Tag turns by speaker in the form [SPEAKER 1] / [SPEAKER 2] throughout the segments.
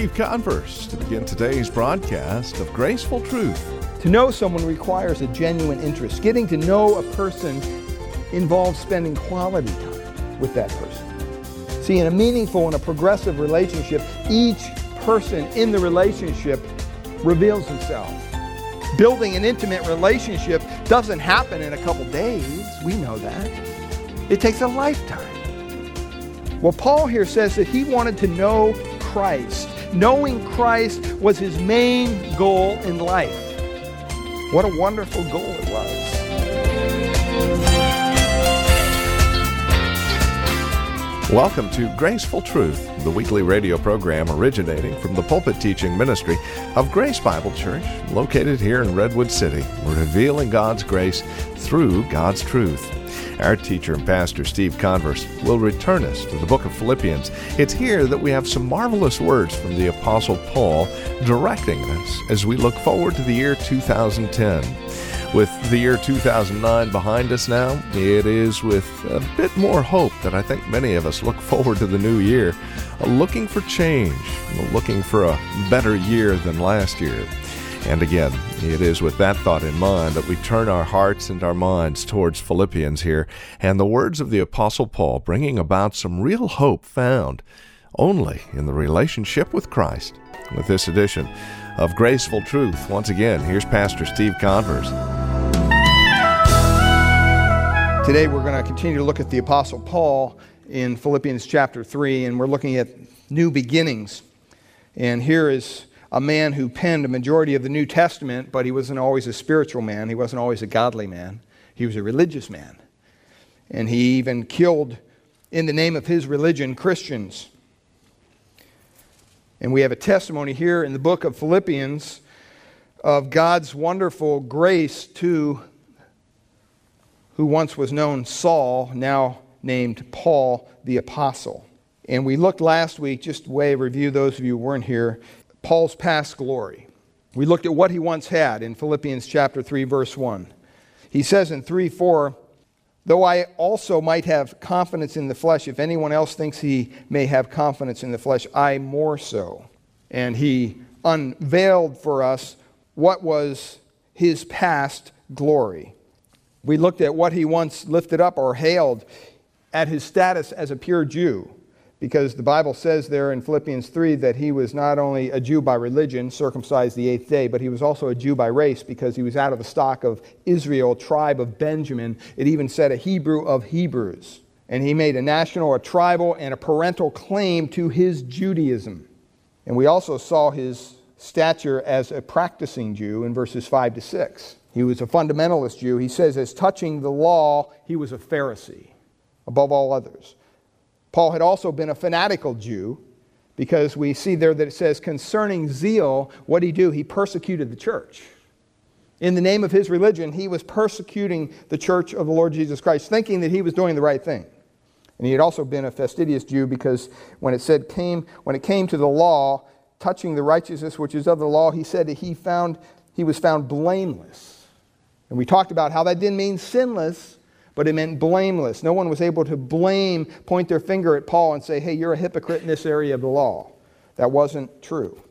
[SPEAKER 1] Steve Converse to begin today's broadcast of Graceful Truth.
[SPEAKER 2] To know someone requires a genuine interest. Getting to know a person involves spending quality time with that person. See, in a meaningful and a progressive relationship, each person in the relationship reveals himself. Building an intimate relationship doesn't happen in a couple days. We know that. It takes a lifetime. Well, Paul here says that he wanted to know Christ. Knowing Christ was his main goal in life. What a wonderful goal it was.
[SPEAKER 1] Welcome to Graceful Truth, the weekly radio program originating from the pulpit teaching ministry of Grace Bible Church, located here in Redwood City, revealing God's grace through God's truth. Our teacher and pastor, Steve Converse, will return us to the book of Philippians. It's here that we have some marvelous words from the Apostle Paul directing us as we look forward to the year 2010. With the year 2009 behind us now, it is with a bit more hope that I think many of us look forward to the new year, looking for change, looking for a better year than last year. And again, it is with that thought in mind that we turn our hearts and our minds towards Philippians here and the words of the Apostle Paul, bringing about some real hope found only in the relationship with Christ. With this edition of Graceful Truth, once again, here's Pastor Steve Converse.
[SPEAKER 2] Today we're going to continue to look at the Apostle Paul in Philippians chapter 3, and we're looking at new beginnings. And here is a man who penned a majority of the New Testament, but he wasn't always a spiritual man. He wasn't always a godly man. He was a religious man. And he even killed, in the name of his religion, Christians. And we have a testimony here in the book of Philippians of God's wonderful grace to who once was known Saul, now named Paul the Apostle. And we looked last week, just way review those of you who weren't here, Paul's past glory. We looked at what he once had in Philippians chapter 3 verse 1. He says in 3 4, though I also might have confidence in the flesh, if anyone else thinks he may have confidence in the flesh, I more so. And he unveiled for us what was his past glory. We looked at what he once lifted up or hailed at his status as a pure Jew because the Bible says there in Philippians 3 that he was not only a Jew by religion, circumcised the eighth day, but he was also a Jew by race because he was out of the stock of Israel, tribe of Benjamin. It even said a Hebrew of Hebrews. And he made a national, a tribal, and a parental claim to his Judaism. And we also saw his stature as a practicing Jew in verses 5 to 6. He was a fundamentalist Jew. He says, as touching the law, he was a Pharisee above all others. Paul had also been a fanatical Jew because we see there that it says, concerning zeal, what did he do? He persecuted the church. In the name of his religion, he was persecuting the church of the Lord Jesus Christ, thinking that he was doing the right thing. And he had also been a fastidious Jew because when it said came, when it came to the law, touching the righteousness which is of the law, he said that he found he was found blameless. And we talked about how that didn't mean sinless, but it meant blameless. No one was able to blame, point their finger at Paul and say, hey, you're a hypocrite in this area of the law. That wasn't true.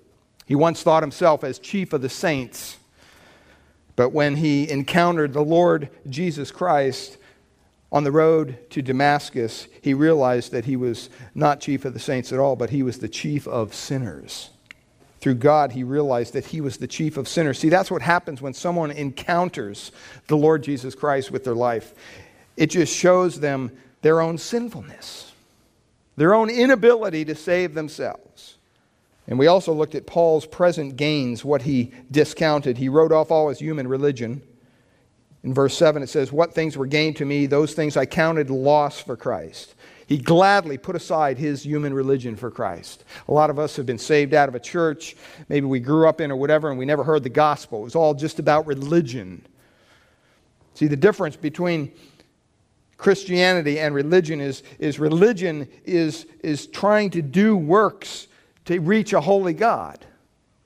[SPEAKER 2] He once thought himself as chief of the saints, but when he encountered the Lord Jesus Christ on the road to Damascus, he realized that he was not chief of the saints at all, but he was the chief of sinners. Through God, he realized that he was the chief of sinners. See, that's what happens when someone encounters the Lord Jesus Christ with their life. It just shows them their own sinfulness, their own inability to save themselves. And we also looked at Paul's present gains, what he discounted. He wrote off all his human religion. In verse 7, it says, What things were gained to me, those things I counted loss for Christ. He gladly put aside his human religion for Christ. A lot of us have been saved out of a church, maybe we grew up in or whatever, and we never heard the gospel. It was all just about religion. See, the difference between Christianity and religion is, is religion is, is trying to do works to reach a holy God.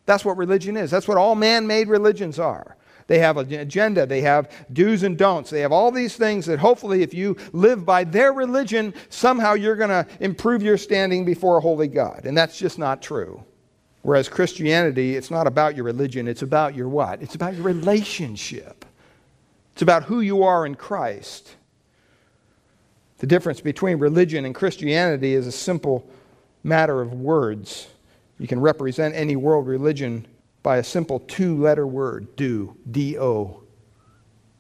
[SPEAKER 2] That's what religion is. That's what all man made religions are. They have an agenda, they have do's and don'ts, they have all these things that hopefully, if you live by their religion, somehow you're going to improve your standing before a holy God. And that's just not true. Whereas Christianity, it's not about your religion, it's about your what? It's about your relationship. It's about who you are in Christ. The difference between religion and Christianity is a simple matter of words. You can represent any world religion by a simple two letter word do, D O.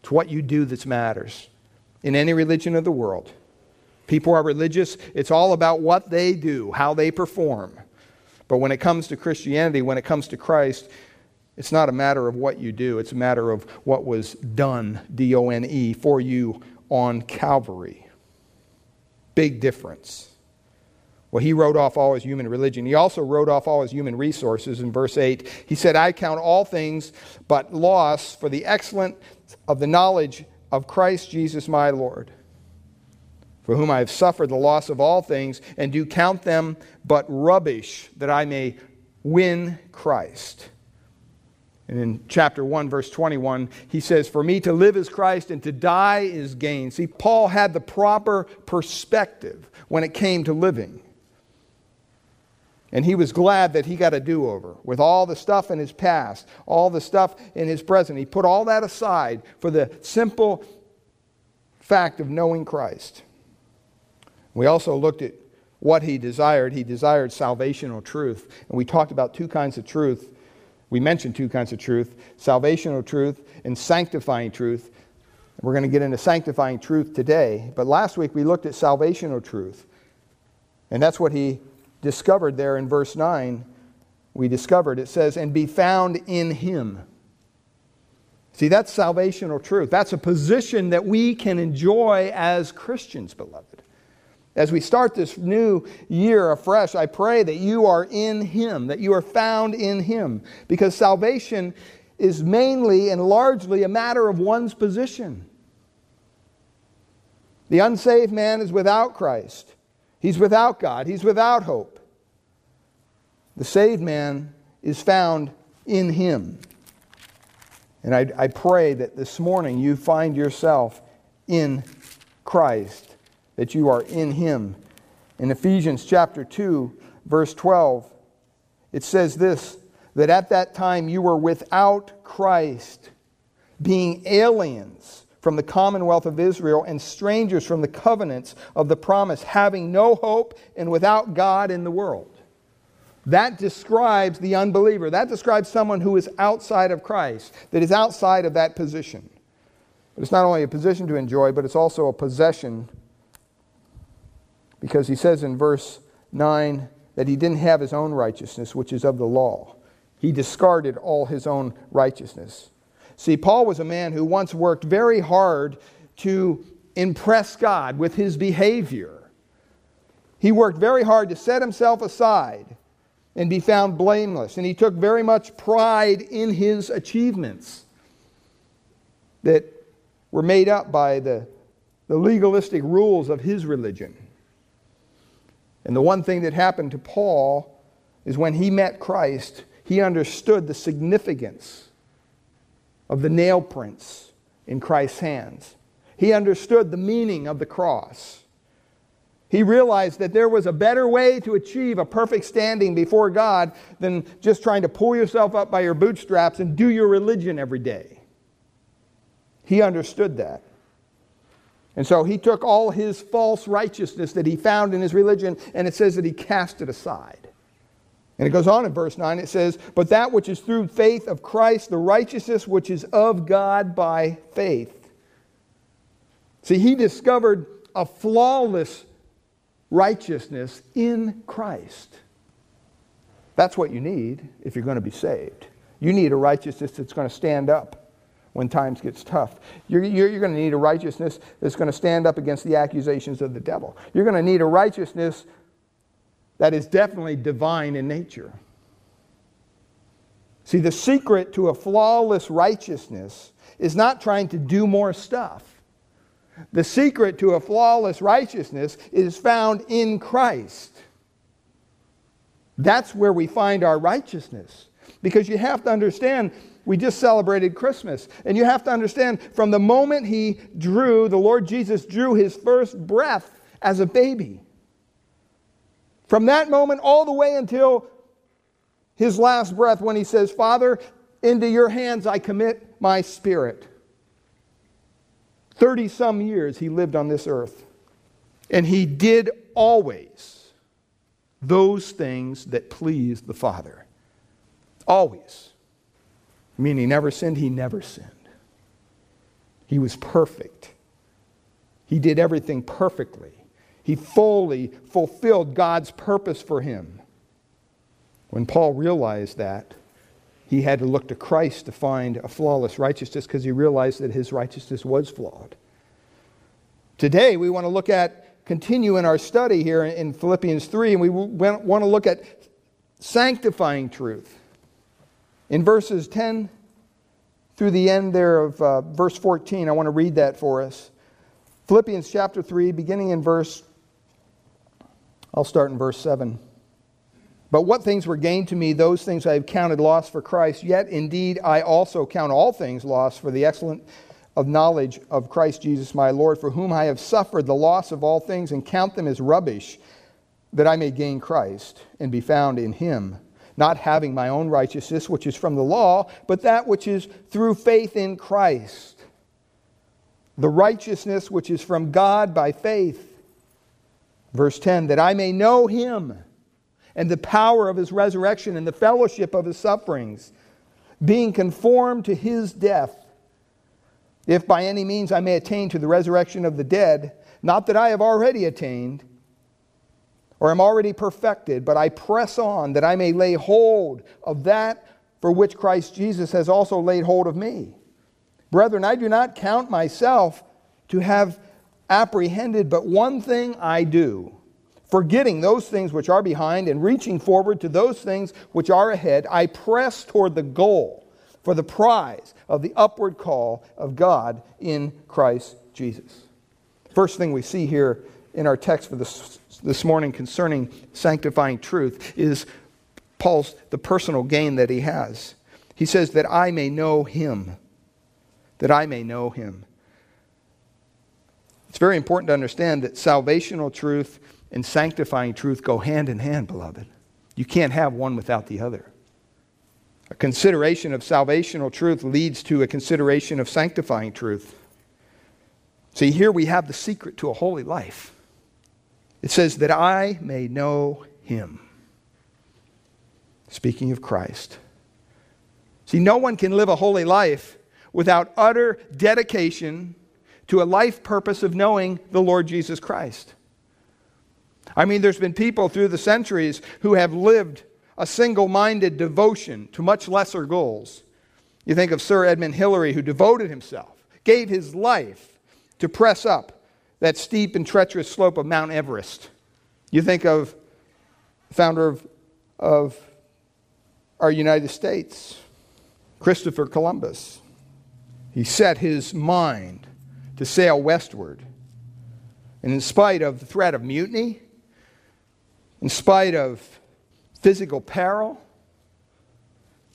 [SPEAKER 2] It's what you do that matters in any religion of the world. People are religious, it's all about what they do, how they perform. But when it comes to Christianity, when it comes to Christ, it's not a matter of what you do, it's a matter of what was done, D O N E, for you on Calvary. Big difference. Well, he wrote off all his human religion. He also wrote off all his human resources in verse 8. He said, I count all things but loss for the excellence of the knowledge of Christ Jesus my Lord, for whom I have suffered the loss of all things, and do count them but rubbish, that I may win Christ. And in chapter 1, verse 21, he says, For me to live is Christ and to die is gain. See, Paul had the proper perspective when it came to living. And he was glad that he got a do over with all the stuff in his past, all the stuff in his present. He put all that aside for the simple fact of knowing Christ. We also looked at what he desired. He desired salvational truth. And we talked about two kinds of truth. We mentioned two kinds of truth salvational truth and sanctifying truth. We're going to get into sanctifying truth today. But last week we looked at salvational truth. And that's what he discovered there in verse 9, we discovered it says, and be found in him. See, that's salvational truth. That's a position that we can enjoy as Christians, beloved. As we start this new year afresh, I pray that you are in Him, that you are found in Him, because salvation is mainly and largely a matter of one's position. The unsaved man is without Christ, he's without God, he's without hope. The saved man is found in him. And I, I, pray that this morning you find yourself in Christ, that you are in him. In Ephesians chapter 2, verse 12, it says this that at that time you were without Christ, being aliens from the commonwealth of Israel and strangers from the covenants of the promise, having no hope and without God in the world. That describes the unbeliever. That describes someone who is outside of Christ, that is outside of that position. But it's not only a position to enjoy, but it's also a possession because he says in verse 9 that he didn't have his own righteousness, which is of the law. He discarded all his own righteousness. See, Paul was a man who once worked very hard to impress God with his behavior. He worked very hard to set himself aside and be found blameless. And he took very much pride in his achievements that were made up by the, the legalistic rules of his religion. And the one thing that happened to Paul is when he met Christ, he understood the significance of the nail prints in Christ's hands. He understood the meaning of the cross. He realized that there was a better way to achieve a perfect standing before God than just trying to pull yourself up by your bootstraps and do your religion every day. He understood that. And so he took all his false righteousness that he found in his religion, and it says that he cast it aside. And it goes on in verse 9, it says, But that which is through faith of Christ, the righteousness which is of God by faith. See, he discovered a flawless righteousness in Christ. That's what you need if you're going to be saved. You need a righteousness that's going to stand up when times gets tough. You're, you're, you're, going to need a righteousness that's going to stand up against the accusations of the devil. You're going to need a righteousness that is definitely divine in nature. See, the secret to a flawless righteousness is not trying to do more stuff. The secret to a flawless righteousness is found in Christ. That's where we find our righteousness. Because you have to understand, we just celebrated Christmas. And you have to understand, from the moment he drew, the Lord Jesus drew his first breath as a baby. From that moment all the way until his last breath when he says, Father, into your hands I commit my spirit. 30 some years he lived on this earth. And he did always those things that pleased the Father. Always. Meaning he never sinned, he never sinned. He was perfect. He did everything perfectly. He fully fulfilled God's purpose for him. When Paul realized that, he had to look to Christ to find a flawless righteousness because he realized that his righteousness was flawed. Today, we want to look at, continue in our study here in Philippians 3, and we want to look at sanctifying truth. In verses 10 through the end there of uh, verse 14, I want to read that for us. Philippians chapter 3, beginning in verse, I'll start in verse 7. But what things were gained to me, those things I have counted loss for Christ. Yet indeed I also count all things loss for the excellent of knowledge of Christ Jesus my Lord, for whom I have suffered the loss of all things and count them as rubbish, that I may gain Christ and be found in him, not having my own righteousness, which is from the law, but that which is through faith in Christ. The righteousness which is from God by faith. Verse 10 that I may know him and the power of his resurrection and the fellowship of his sufferings, being conformed to his death, if by any means I may attain to the resurrection of the dead, not that I have already attained or am already perfected, but I press on that I may lay hold of that for which Christ Jesus has also laid hold of me. Brethren, I do not count myself to have apprehended, but one thing I do Forgetting those things which are behind and reaching forward to those things which are ahead, I press toward the goal for the prize of the upward call of God in Christ Jesus. First thing we see here in our text for this, this morning concerning sanctifying truth is Paul's the personal gain that he has. He says that I may know him. That I may know him. It's very important to understand that salvational truth and sanctifying truth go hand in hand, beloved. You can't have one without the other. A consideration of salvational truth leads to a consideration of sanctifying truth. See, here we have the secret to a holy life. It says, That I may know him. Speaking of Christ. See, no one can live a holy life without utter dedication to a life purpose of knowing the Lord Jesus Christ. I mean, there's been people through the centuries who have lived a single minded devotion to much lesser goals. You think of Sir Edmund Hillary, who devoted himself, gave his life to press up that steep and treacherous slope of Mount Everest. You think of the founder of, of our United States, Christopher Columbus. He set his mind to sail westward. And in spite of the threat of mutiny, in spite of physical peril,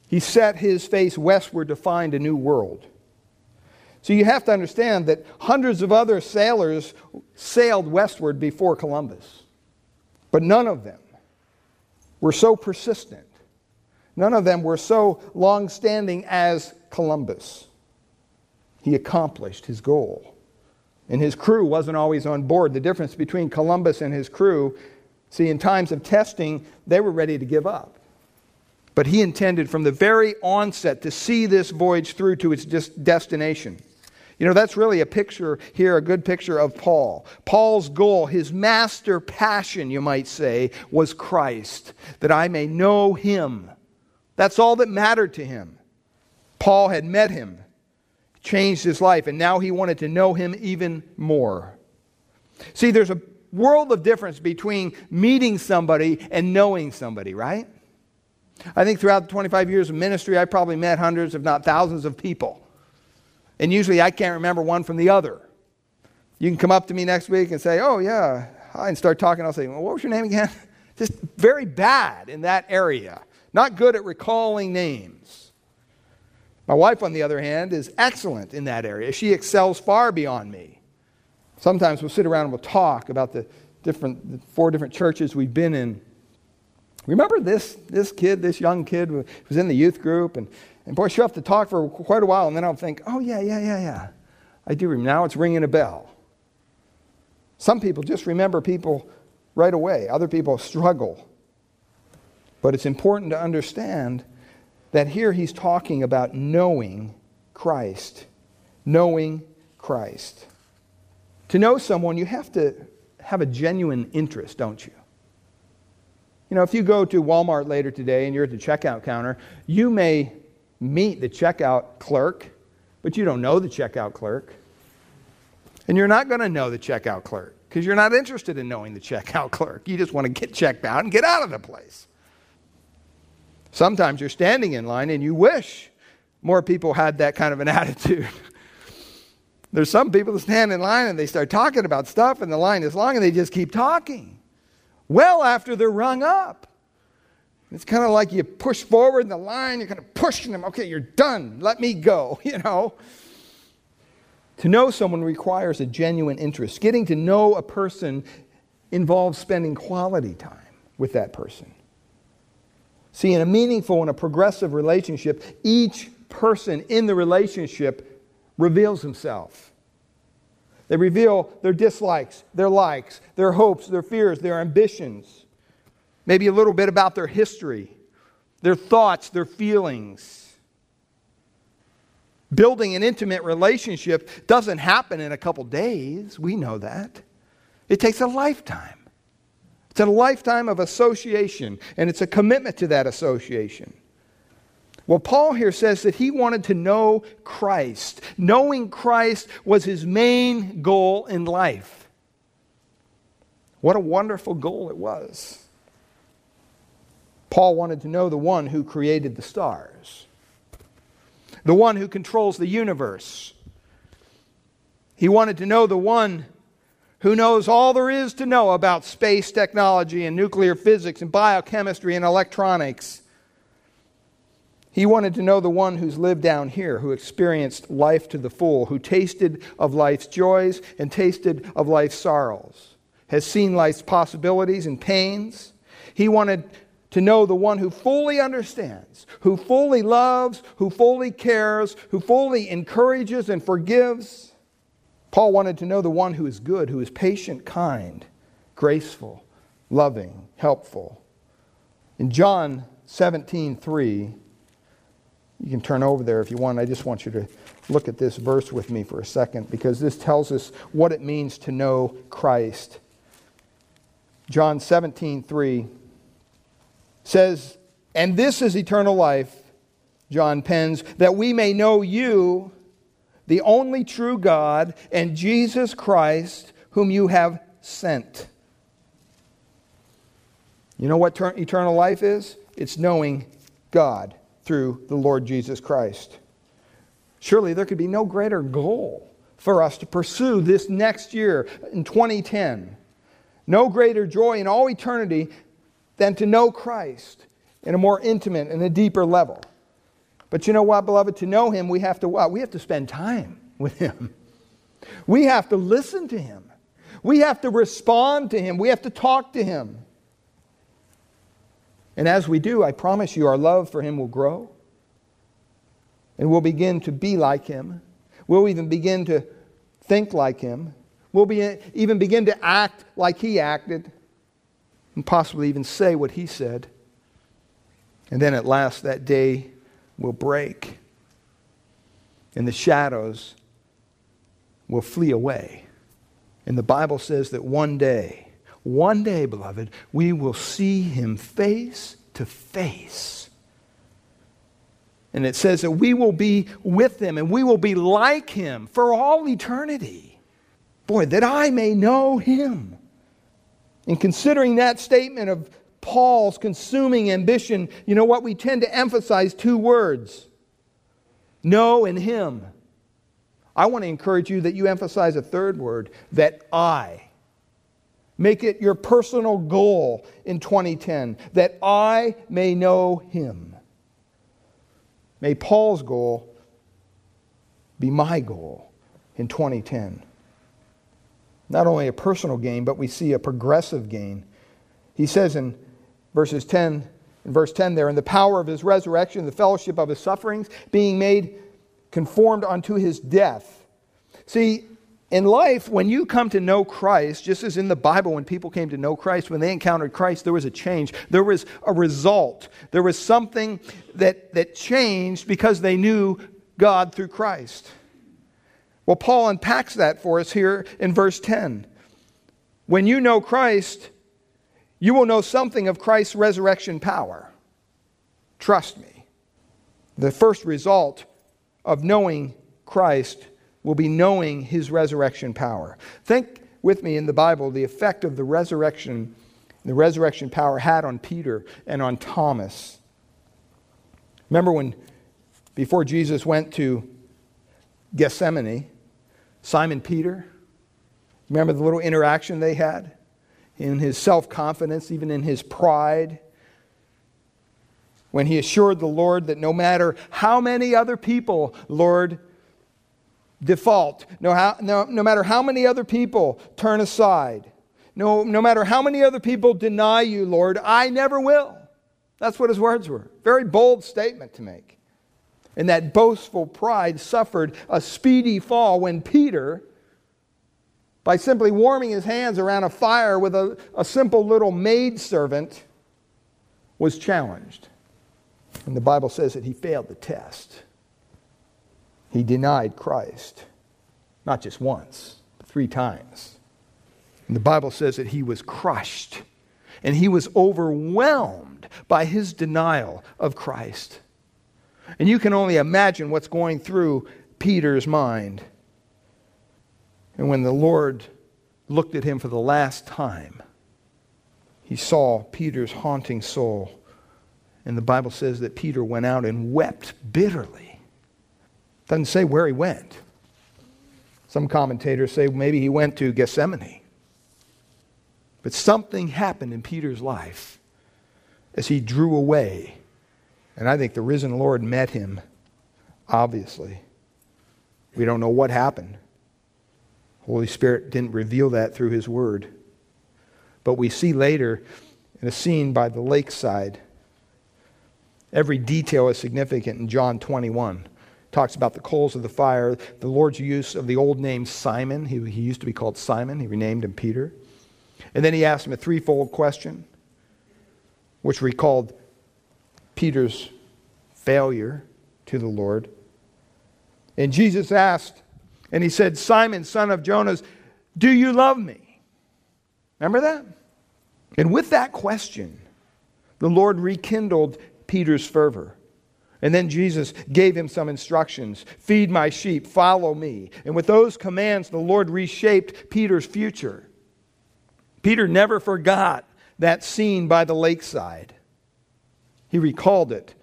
[SPEAKER 2] he set his face westward to find a new world. So you have to understand that hundreds of other sailors sailed westward before Columbus, but none of them were so persistent. None of them were so long standing as Columbus. He accomplished his goal. And his crew wasn't always on board. The difference between Columbus and his crew See, in times of testing, they were ready to give up. But he intended from the very onset to see this voyage through to its destination. You know, that's really a picture here, a good picture of Paul. Paul's goal, his master passion, you might say, was Christ, that I may know him. That's all that mattered to him. Paul had met him, changed his life, and now he wanted to know him even more. See, there's a world of difference between meeting somebody and knowing somebody, right? I think throughout the 25 years of ministry, I probably met hundreds, if not thousands, of people. And usually I can't remember one from the other. You can come up to me next week and say, Oh, yeah, hi, and start talking. I'll say, well, What was your name again? Just very bad in that area. Not good at recalling names. My wife, on the other hand, is excellent in that area. She excels far beyond me. Sometimes we'll sit around and we'll talk about the different the four different churches we've been in. Remember this, this kid, this young kid who was in the youth group, and, and boy, she'll have to talk for quite a while, and then I'll think, oh, yeah, yeah, yeah, yeah. I do remember. Now it's ringing a bell. Some people just remember people right away, other people struggle. But it's important to understand that here he's talking about knowing Christ. Knowing Christ. To know someone, you have to have a genuine interest, don't you? You know, if you go to Walmart later today and you're at the checkout counter, you may meet the checkout clerk, but you don't know the checkout clerk. And you're not going to know the checkout clerk because you're not interested in knowing the checkout clerk. You just want to get checked out and get out of the place. Sometimes you're standing in line and you wish more people had that kind of an attitude. There's some people that stand in line and they start talking about stuff, and the line is long and they just keep talking well after they're rung up. It's kind of like you push forward in the line, you're kind of pushing them. Okay, you're done. Let me go, you know. To know someone requires a genuine interest. Getting to know a person involves spending quality time with that person. See, in a meaningful and a progressive relationship, each person in the relationship reveals himself. They reveal their dislikes, their likes, their hopes, their fears, their ambitions, maybe a little bit about their history, their thoughts, their feelings. Building an intimate relationship doesn't happen in a couple days. We know that. It takes a lifetime. It's a lifetime of association, and it's a commitment to that association. Well, Paul here says that he wanted to know Christ. Knowing Christ was his main goal in life. What a wonderful goal it was. Paul wanted to know the one who created the stars, the one who controls the universe. He wanted to know the one who knows all there is to know about space technology and nuclear physics and biochemistry and electronics. He wanted to know the one who's lived down here, who experienced life to the full, who tasted of life's joys and tasted of life's sorrows, has seen life's possibilities and pains. He wanted to know the one who fully understands, who fully loves, who fully cares, who fully encourages and forgives. Paul wanted to know the one who is good, who is patient, kind, graceful, loving, helpful. In John 17, 3, you can turn over there if you want. I just want you to look at this verse with me for a second because this tells us what it means to know Christ. John 17, 3 says, And this is eternal life, John pens, that we may know you, the only true God, and Jesus Christ, whom you have sent. You know what ter- eternal life is? It's knowing God through the Lord Jesus Christ. Surely there could be no greater goal for us to pursue this next year in 2010. No greater joy in all eternity than to know Christ in a more intimate and a deeper level. But you know what, beloved? To know Him, we have to what? We have to spend time with Him. We have to listen to Him. We have to respond to Him. We have to talk to Him. And as we do, I promise you, our love for Him will grow. And we'll begin to be like Him. We'll even begin to think like Him. We'll be, even begin to act like He acted. And possibly even say what He said. And then at last, that day will break. And the shadows will flee away. And the Bible says that one day, one day, beloved, we will see him face to face. And it says that we will be with him and we will be like him for all eternity. Boy, that I may know him. In considering that statement of Paul's consuming ambition, you know what? We tend to emphasize two words know and him. I want to encourage you that you emphasize a third word that I. Make it your personal goal in 2010 that I may know him. May Paul's goal be my goal in 2010. Not only a personal gain, but we see a progressive gain. He says in verses 10 in verse 10 there, in the power of his resurrection, the fellowship of his sufferings, being made conformed unto his death. See, in life, when you come to know Christ, just as in the Bible, when people came to know Christ, when they encountered Christ, there was a change. There was a result. There was something that, that changed because they knew God through Christ. Well, Paul unpacks that for us here in verse 10. When you know Christ, you will know something of Christ's resurrection power. Trust me. The first result of knowing Christ will be knowing his resurrection power. Think with me in the Bible the effect of the resurrection, the resurrection power had on Peter and on Thomas. Remember when, before Jesus went to Gethsemane, Simon Peter, remember the little interaction they had? In his self confidence, even in his pride, when he assured the Lord that no matter how many other people, Lord, default, no, how, no, no matter how many other people turn aside, no, no matter how many other people deny you, Lord, I never will. That's what his words were. Very bold statement to make. And that boastful pride suffered a speedy fall when Peter, by simply warming his hands around a fire with a, a simple little maid servant, was challenged. And the Bible says that he failed the test. He denied Christ, not just once, but three times. And the Bible says that he was crushed and he was overwhelmed by his denial of Christ. And you can only imagine what's going through Peter's mind. And when the Lord looked at him for the last time, he saw Peter's haunting soul. And the Bible says that Peter went out and wept bitterly. Doesn't say where he went. Some commentators say maybe he went to Gethsemane. But something happened in Peter's life as he drew away. And I think the risen Lord met him, obviously. We don't know what happened. Holy Spirit didn't reveal that through his word. But we see later in a scene by the lakeside, every detail is significant in John 21 talks about the coals of the fire, the Lord's use of the old name Simon. He, he used to be called Simon, he renamed him Peter. And then he asked him a threefold question, which recalled Peter's failure to the Lord. And Jesus asked, and he said, Simon, son of Jonas, do you love me? Remember that? And with that question, the Lord rekindled Peter's fervor. And then Jesus gave him some instructions feed my sheep, follow me. And with those commands, the Lord reshaped Peter's future. Peter never forgot that scene by the lakeside. He recalled it.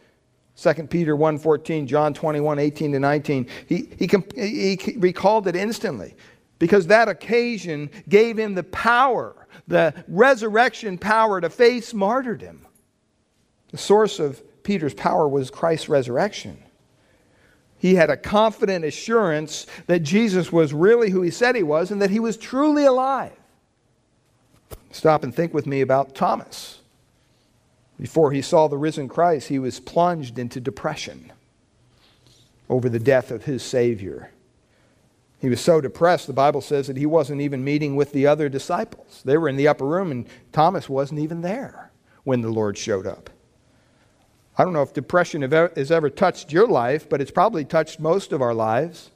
[SPEAKER 2] 2 Peter 1.14, John 21, 18 to 19. He, he, he recalled it instantly because that occasion gave him the power, the resurrection power to face martyrdom. The source of Peter's power was Christ's resurrection. He had a confident assurance that Jesus was really who he said he was and that he was truly alive. Stop and think with me about Thomas. Before he saw the risen Christ, he was plunged into depression over the death of his Savior. He was so depressed, the Bible says that he wasn't even meeting with the other disciples. They were in the upper room, and Thomas wasn't even there when the Lord showed up. I don't know if depression has ever touched your life, but it's probably touched most of our lives.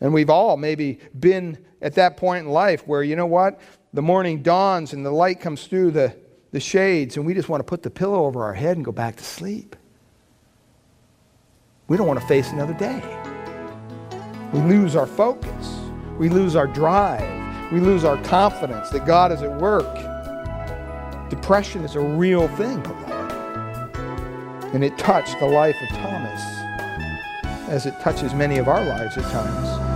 [SPEAKER 2] And we've all maybe been at that point in life where, you know what? The morning dawns and the light comes through the, the shades, and we just want to put the pillow over our head and go back to sleep. We don't want to face another day. We lose our focus. We lose our drive. We lose our confidence that God is at work. Depression is a real thing, beloved. And it touched the life of Thomas as it touches many of our lives at times.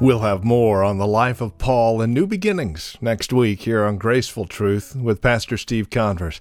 [SPEAKER 1] We'll have more on the life of Paul and new beginnings next week here on Graceful Truth with Pastor Steve Converse.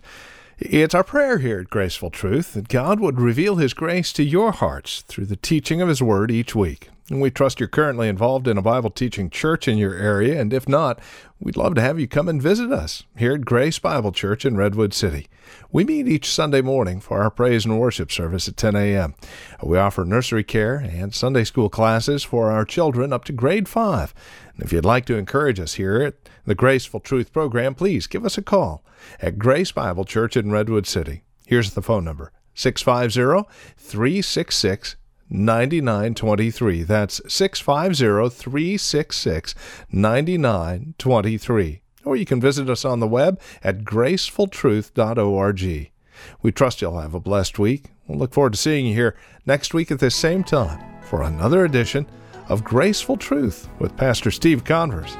[SPEAKER 1] It's our prayer here at Graceful Truth that God would reveal His grace to your hearts through the teaching of His Word each week. We trust you're currently involved in a Bible teaching church in your area, and if not, we'd love to have you come and visit us here at Grace Bible Church in Redwood City. We meet each Sunday morning for our praise and worship service at 10 a.m. We offer nursery care and Sunday school classes for our children up to grade 5. And if you'd like to encourage us here at the Graceful Truth program, please give us a call at Grace Bible Church in Redwood City. Here's the phone number 650 366 9923. That's 650 366 9923. Or you can visit us on the web at gracefultruth.org. We trust you'll have a blessed week. We'll look forward to seeing you here next week at this same time for another edition of Graceful Truth with Pastor Steve Converse.